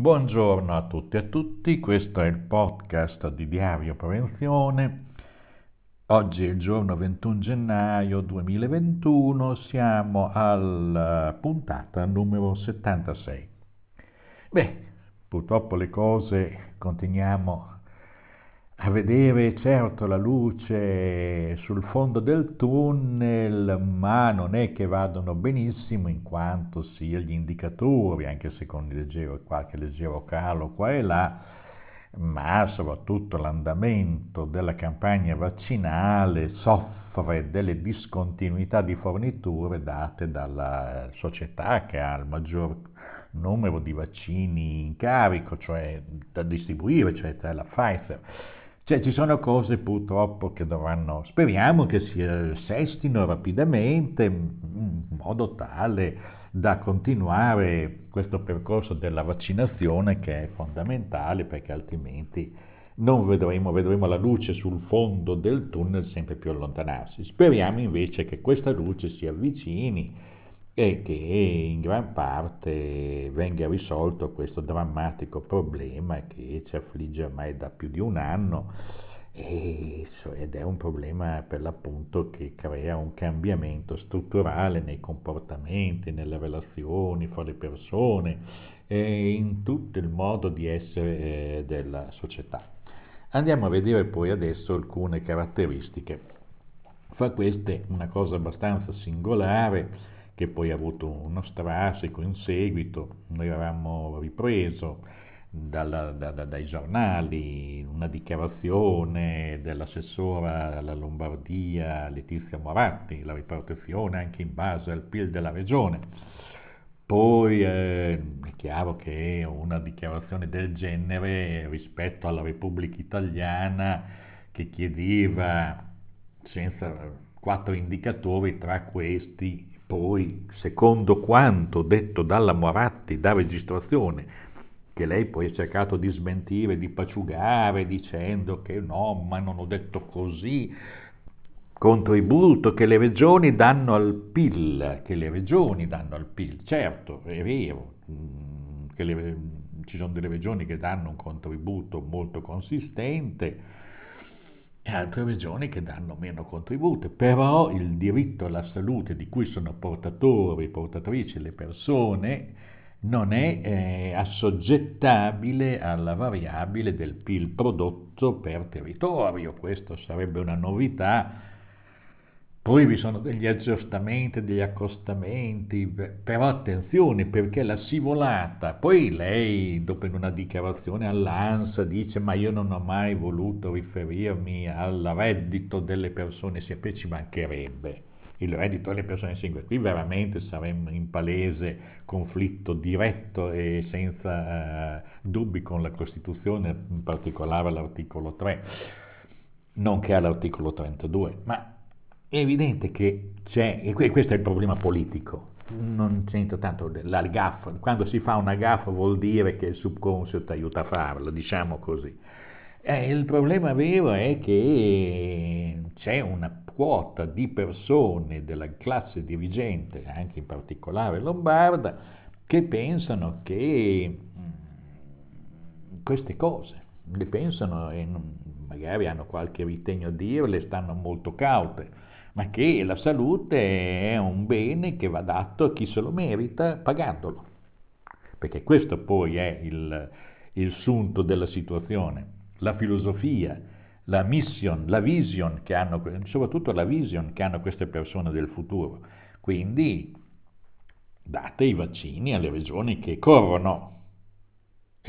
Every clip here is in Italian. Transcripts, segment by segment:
Buongiorno a tutti e a tutti, questo è il podcast di Diario Prevenzione. Oggi è il giorno 21 gennaio 2021, siamo alla puntata numero 76. Beh, purtroppo le cose continuiamo a vedere certo la luce sul fondo del tunnel, ma non è che vadano benissimo in quanto sia gli indicatori, anche se con leggero, qualche leggero calo qua e là, ma soprattutto l'andamento della campagna vaccinale soffre delle discontinuità di forniture date dalla società che ha il maggior numero di vaccini in carico, cioè da distribuire, cioè la Pfizer cioè ci sono cose purtroppo che dovranno, speriamo che si assestino rapidamente in modo tale da continuare questo percorso della vaccinazione che è fondamentale perché altrimenti non vedremo, vedremo la luce sul fondo del tunnel sempre più allontanarsi. Speriamo invece che questa luce si avvicini e che in gran parte venga risolto questo drammatico problema che ci affligge ormai da più di un anno ed è un problema per l'appunto che crea un cambiamento strutturale nei comportamenti, nelle relazioni fra le persone e in tutto il modo di essere eh, della società. Andiamo a vedere poi adesso alcune caratteristiche. Fra queste una cosa abbastanza singolare che poi ha avuto uno strascico in seguito, noi avevamo ripreso dalla, da, da, dai giornali una dichiarazione dell'assessora alla Lombardia Letizia Moratti, la ripartizione anche in base al PIL della regione. Poi eh, è chiaro che una dichiarazione del genere rispetto alla Repubblica Italiana che chiedeva senza quattro indicatori, tra questi poi, secondo quanto detto dalla Moratti da registrazione, che lei poi ha cercato di smentire, di paciugare, dicendo che no, ma non ho detto così, contributo che le regioni danno al PIL, che le regioni danno al PIL, certo, è vero, mm, che le, ci sono delle regioni che danno un contributo molto consistente, e altre regioni che danno meno contributo, però il diritto alla salute di cui sono portatori, portatrici le persone, non è eh, assoggettabile alla variabile del PIL prodotto per territorio, questo sarebbe una novità poi vi sono degli aggiustamenti, degli accostamenti, però attenzione perché la scivolata, poi lei dopo in una dichiarazione all'ANSA dice ma io non ho mai voluto riferirmi al reddito delle persone sempre ci mancherebbe il reddito delle persone singole. Qui veramente saremmo in palese conflitto diretto e senza eh, dubbi con la Costituzione, in particolare l'articolo 3, nonché all'articolo 32. Ma è evidente che c'è, e questo è il problema politico, non c'entra tanto la gaffa, quando si fa una gaffa vuol dire che il subconscio ti aiuta a farlo, diciamo così. Eh, il problema vero è che c'è una quota di persone della classe dirigente, anche in particolare lombarda, che pensano che mm, queste cose, le pensano e magari hanno qualche ritegno a dirle, stanno molto caute ma che la salute è un bene che va dato a chi se lo merita pagandolo. Perché questo poi è il, il sunto della situazione, la filosofia, la mission, la vision che hanno, soprattutto la vision che hanno queste persone del futuro. Quindi date i vaccini alle regioni che corrono,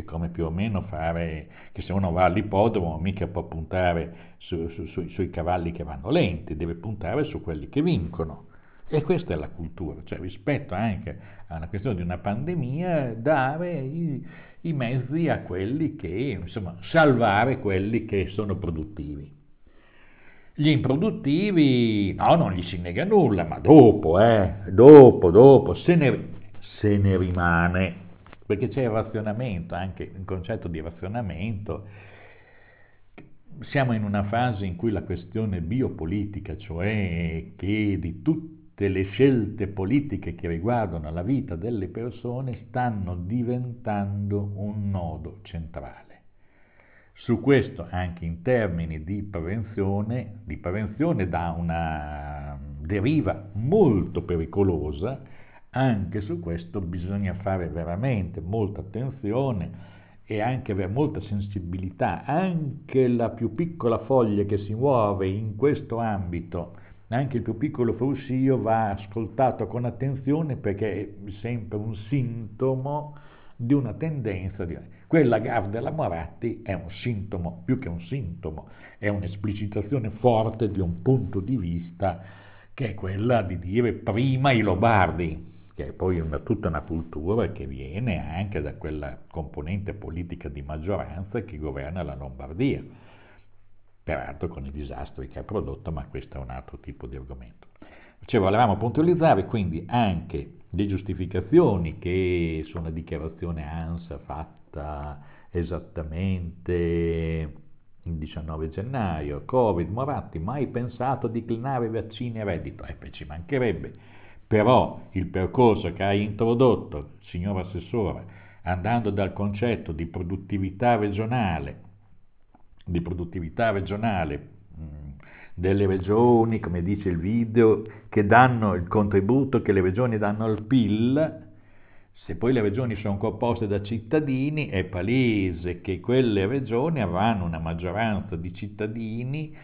è come più o meno fare che se uno va all'ippodromo mica può puntare su, su, su, sui cavalli che vanno lenti, deve puntare su quelli che vincono. E questa è la cultura, cioè rispetto anche a una questione di una pandemia, dare i, i mezzi a quelli che, insomma, salvare quelli che sono produttivi. Gli improduttivi, no, non gli si nega nulla, ma dopo, eh, dopo, dopo, se ne, se ne rimane perché c'è il razionamento, anche il concetto di razionamento. Siamo in una fase in cui la questione biopolitica, cioè che di tutte le scelte politiche che riguardano la vita delle persone stanno diventando un nodo centrale. Su questo, anche in termini di prevenzione, di prevenzione da una deriva molto pericolosa, anche su questo bisogna fare veramente molta attenzione e anche avere molta sensibilità. Anche la più piccola foglia che si muove in questo ambito anche il più piccolo fruscio va ascoltato con attenzione perché è sempre un sintomo di una tendenza. Di... Quella grave della Moratti è un sintomo, più che un sintomo, è un'esplicitazione forte di un punto di vista che è quella di dire prima i Lobardi, che è poi una, tutta una cultura che viene anche da quella componente politica di maggioranza che governa la Lombardia peraltro con i disastri che ha prodotto, ma questo è un altro tipo di argomento. Cioè, volevamo puntualizzare quindi anche le giustificazioni che su una dichiarazione ANSA fatta esattamente il 19 gennaio, Covid, Moratti, mai pensato a declinare vaccini a reddito? Eh, ci mancherebbe. Però il percorso che ha introdotto signor Assessore, andando dal concetto di produttività regionale di produttività regionale mm, delle regioni, come dice il video, che danno il contributo che le regioni danno al PIL, se poi le regioni sono composte da cittadini, è palese che quelle regioni avranno una maggioranza di cittadini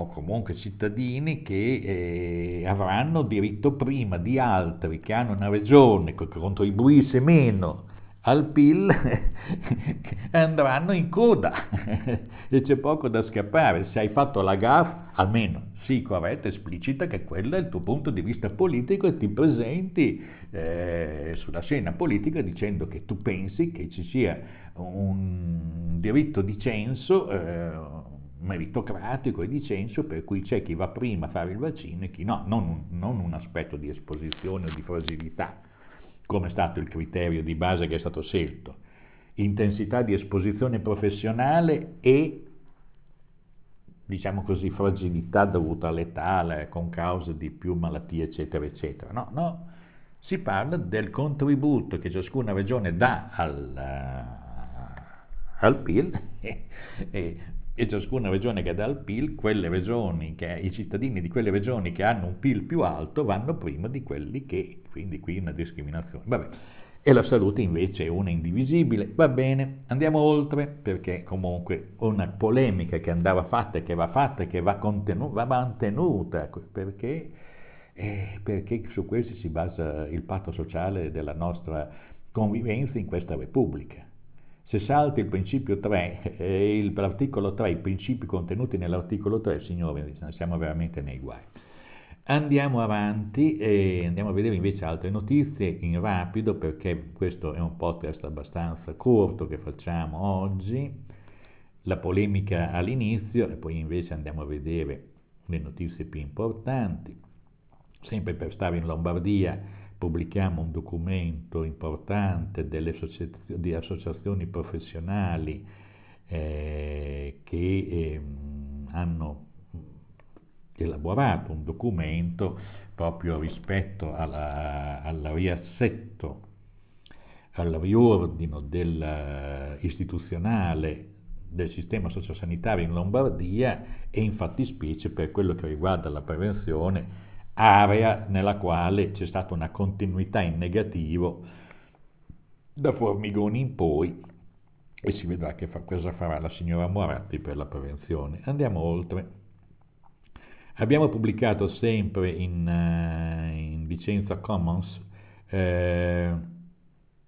o comunque cittadini che eh, avranno diritto prima di altri che hanno una regione che contribuisce meno al PIL andranno in coda e c'è poco da scappare. Se hai fatto la GAF, almeno sii corretta, esplicita che quello è il tuo punto di vista politico e ti presenti eh, sulla scena politica dicendo che tu pensi che ci sia un diritto di censo. Eh, meritocratico e di censo per cui c'è chi va prima a fare il vaccino e chi no, non, non un aspetto di esposizione o di fragilità come è stato il criterio di base che è stato scelto, intensità di esposizione professionale e, diciamo così, fragilità dovuta all'età, con cause di più malattie, eccetera, eccetera. No, no, si parla del contributo che ciascuna regione dà al, uh, al PIL e, e e ciascuna regione che dà il PIL, che, i cittadini di quelle regioni che hanno un PIL più alto vanno prima di quelli che, quindi qui una discriminazione. Vabbè. E la salute invece è una indivisibile. Va bene, andiamo oltre perché comunque una polemica che andava fatta e che va fatta e che va, contenu- va mantenuta perché, eh, perché su questo si basa il patto sociale della nostra convivenza in questa Repubblica. Se salti il principio 3 e l'articolo 3, i principi contenuti nell'articolo 3, signori, siamo veramente nei guai. Andiamo avanti e andiamo a vedere invece altre notizie in rapido perché questo è un podcast abbastanza corto che facciamo oggi. La polemica all'inizio e poi invece andiamo a vedere le notizie più importanti. Sempre per stare in Lombardia, pubblichiamo un documento importante delle di associazioni professionali eh, che eh, hanno elaborato un documento proprio rispetto alla, al riassetto, al riordino del, uh, istituzionale del sistema sociosanitario in Lombardia e in fattispecie per quello che riguarda la prevenzione area nella quale c'è stata una continuità in negativo da Formigoni in poi e si vedrà che fa, cosa farà la signora Moratti per la prevenzione. Andiamo oltre. Abbiamo pubblicato sempre in, uh, in Vicenza Commons eh,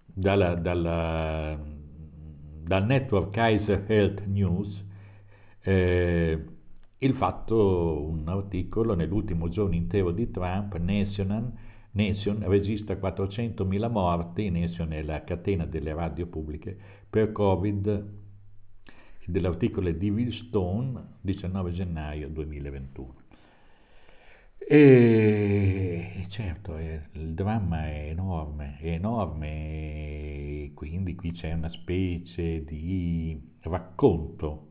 dalla, dalla, dal network Kaiser Health News eh, il fatto, un articolo nell'ultimo giorno intero di Trump, Nation, Nation registra 400.000 morti, Nation è la catena delle radio pubbliche, per Covid, dell'articolo di Will Stone, 19 gennaio 2021. E certo, il dramma è enorme, è enorme, quindi qui c'è una specie di racconto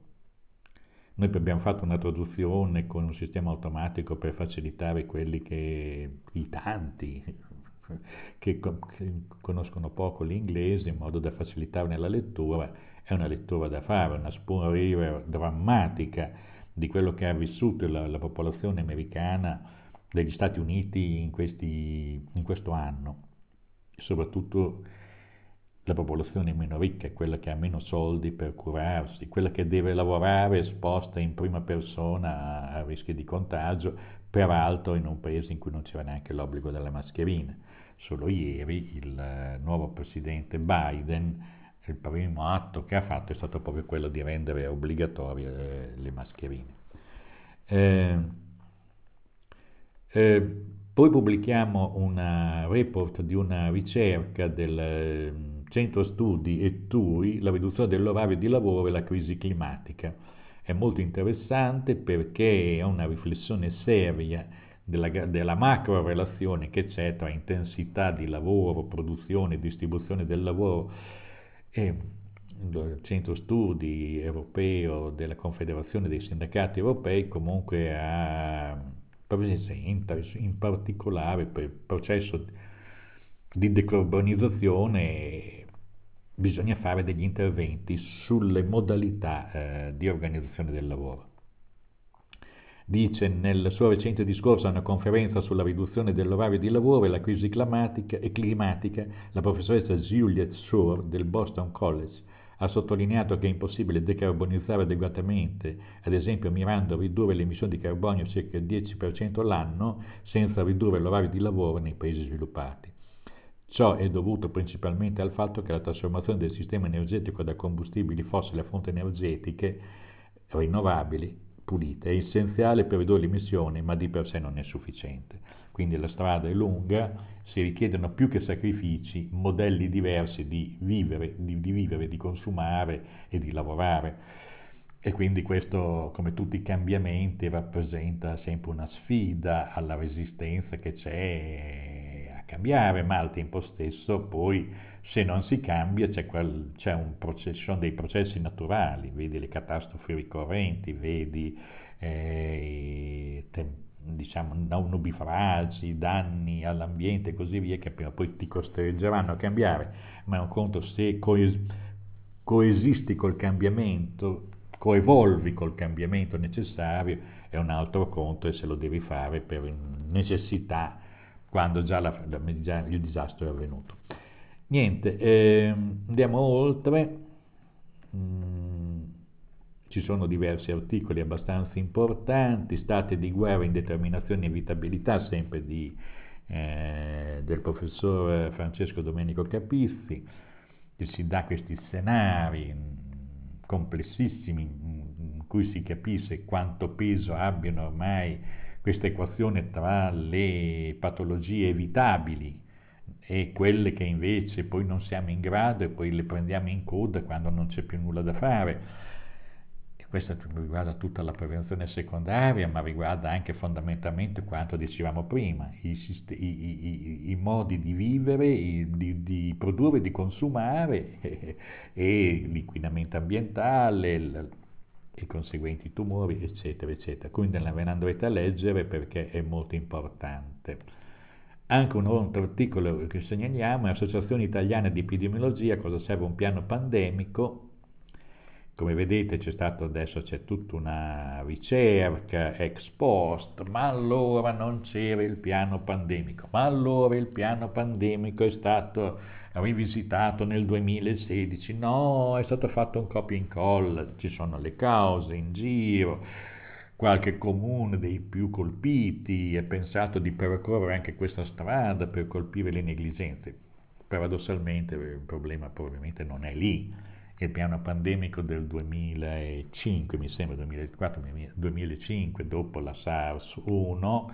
Noi abbiamo fatto una traduzione con un sistema automatico per facilitare quelli che, i tanti, che, conoscono poco l'inglese in modo da facilitarne la lettura. È una lettura da fare, una spoon river drammatica di quello che ha vissuto la, la popolazione americana degli Stati Uniti in, questi, in questo anno, soprattutto la popolazione meno ricca è quella che ha meno soldi per curarsi, quella che deve lavorare esposta in prima persona a rischi di contagio, peraltro in un paese in cui non c'era neanche l'obbligo della mascherina. Solo ieri il eh, nuovo presidente Biden, il primo atto che ha fatto è stato proprio quello di rendere obbligatorie eh, le mascherine. Eh, eh, poi pubblichiamo un report di una ricerca del Centro Studi e TUI, la riduzione dell'orario di lavoro e la crisi climatica. È molto interessante perché è una riflessione seria della, della macro relazione che c'è tra intensità di lavoro, produzione e distribuzione del lavoro e il centro studi europeo della Confederazione dei Sindacati Europei comunque ha presenta in particolare per il processo di decarbonizzazione bisogna fare degli interventi sulle modalità eh, di organizzazione del lavoro. Dice nel suo recente discorso a una conferenza sulla riduzione dell'orario di lavoro e la crisi climatica, e climatica la professoressa Juliet Shore del Boston College ha sottolineato che è impossibile decarbonizzare adeguatamente, ad esempio mirando a ridurre le emissioni di carbonio circa il 10% l'anno, senza ridurre l'orario di lavoro nei paesi sviluppati. Ciò è dovuto principalmente al fatto che la trasformazione del sistema energetico da combustibili fossili a fonti energetiche rinnovabili, pulite, è essenziale per ridurre le emissioni, ma di per sé non è sufficiente. Quindi la strada è lunga, si richiedono più che sacrifici, modelli diversi di vivere, di, di, vivere, di consumare e di lavorare. E quindi questo, come tutti i cambiamenti, rappresenta sempre una sfida alla resistenza che c'è cambiare, ma al tempo stesso poi se non si cambia c'è, quel, c'è processo, ci sono dei processi naturali, vedi le catastrofi ricorrenti, vedi eh, te, diciamo, nubifragi, danni all'ambiente e così via, che prima o poi ti costringeranno a cambiare, ma è un conto se coes- coesisti col cambiamento, coevolvi col cambiamento necessario, è un altro conto e se lo devi fare per necessità quando già, la, già il disastro è avvenuto. Niente, eh, andiamo oltre. Mm, ci sono diversi articoli abbastanza importanti, state di guerra, indeterminazione e evitabilità, sempre di, eh, del professor Francesco Domenico Capizzi, che si dà questi scenari mm, complessissimi in cui si capisce quanto peso abbiano ormai questa equazione tra le patologie evitabili e quelle che invece poi non siamo in grado e poi le prendiamo in coda quando non c'è più nulla da fare. E questo riguarda tutta la prevenzione secondaria, ma riguarda anche fondamentalmente quanto dicevamo prima, i, i, i, i modi di vivere, di, di, produrre, di consumare e, e l'inquinamento ambientale, i conseguenti tumori, eccetera, eccetera. Quindi ve ne andrete a leggere perché è molto importante. Anche un altro articolo che segnaliamo è Associazione Italiana di Epidemiologia, cosa serve un piano pandemico. Come vedete c'è stato adesso c'è tutta una ricerca ex post, ma allora non c'era il piano pandemico, ma allora il piano pandemico è stato rivisitato nel 2016, no, è stato fatto un copia e incolla, ci sono le cause in giro, qualche comune dei più colpiti ha pensato di percorrere anche questa strada per colpire le negligenze. Paradossalmente il problema probabilmente non è lì. Il piano pandemico del 2005, mi sembra 2004-2005, dopo la SARS-1,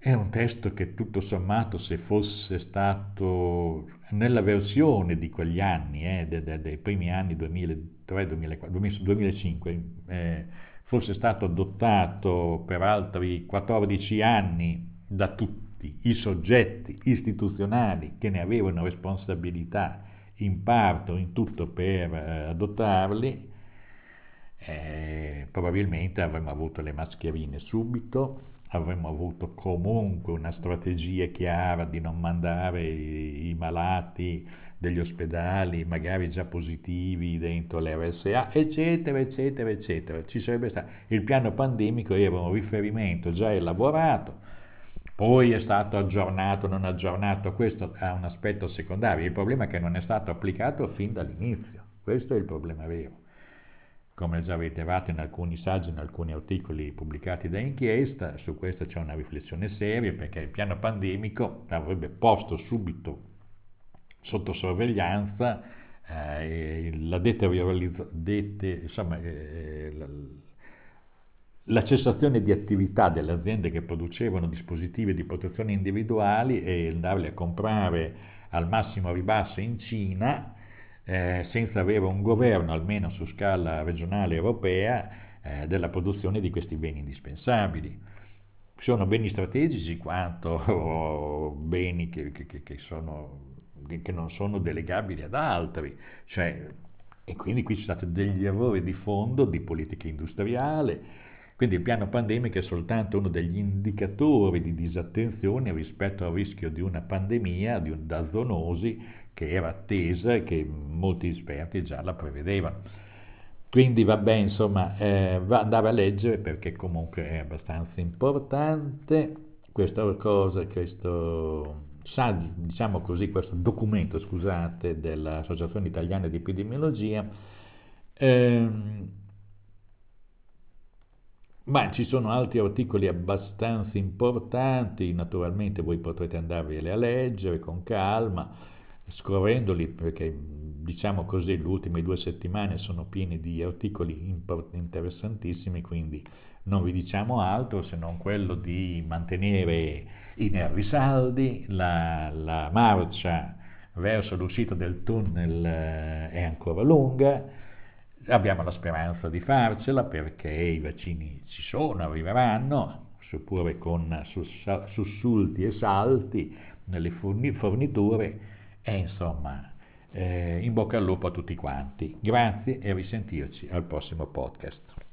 è un testo che tutto sommato se fosse stato nella versione di quegli anni, eh, dei, dei, dei, primi anni 2003, 2004, 2005, eh, fosse stato adottato per altri 14 anni da tutti i soggetti istituzionali che ne avevano responsabilità in parte o in tutto per eh, adottarli, eh, probabilmente avremmo avuto le mascherine subito, avremmo avuto comunque una strategia chiara di non mandare i, i malati degli ospedali, magari già positivi dentro l'RSA, eccetera, eccetera, eccetera. Ci sarebbe stato. Il piano pandemico era un riferimento già elaborato, poi è stato aggiornato, non aggiornato, questo ha un aspetto secondario. Il problema è che non è stato applicato fin dall'inizio. Questo è il problema vero come già reiterato in alcuni saggi, in alcuni articoli pubblicati da inchiesta, su questo c'è una riflessione seria perché il piano pandemico avrebbe posto subito sotto sorveglianza eh, la deteriorizzazione, insomma, eh, la, la cessazione di attività delle aziende che producevano dispositivi di protezione individuali e andarli a comprare al massimo ribasso in Cina eh, senza avere un governo, almeno su scala regionale europea, eh, della produzione di questi beni indispensabili. Sono beni strategici quanto beni che, che, che, sono, che non sono delegabili ad altri, cioè, e quindi qui ci sono stati degli errori di fondo di politica industriale, quindi il piano pandemico è soltanto uno degli indicatori di disattenzione rispetto al rischio di una pandemia, di un, da zoonosi, che era attesa e che molti esperti già la prevedevano. Quindi vabbè, insomma, eh, va andare a leggere perché comunque è abbastanza importante questa cosa, questo diciamo così, questo documento, scusate, dell'Associazione Italiana di Epidemiologia. Eh, ma ci sono altri articoli abbastanza importanti, naturalmente voi potrete andarveli a leggere con calma scorrendoli, perché diciamo così le ultime due settimane sono piene di articoli interessantissimi, quindi non vi diciamo altro se non quello di mantenere i nervi saldi, la, la marcia verso l'uscita del tunnel eh, è ancora lunga, abbiamo la speranza di farcela perché i vaccini ci sono, arriveranno, seppure con sussulti e salti nelle forniture, e insomma, eh, in bocca al lupo a tutti quanti. Grazie e risentirci al prossimo podcast.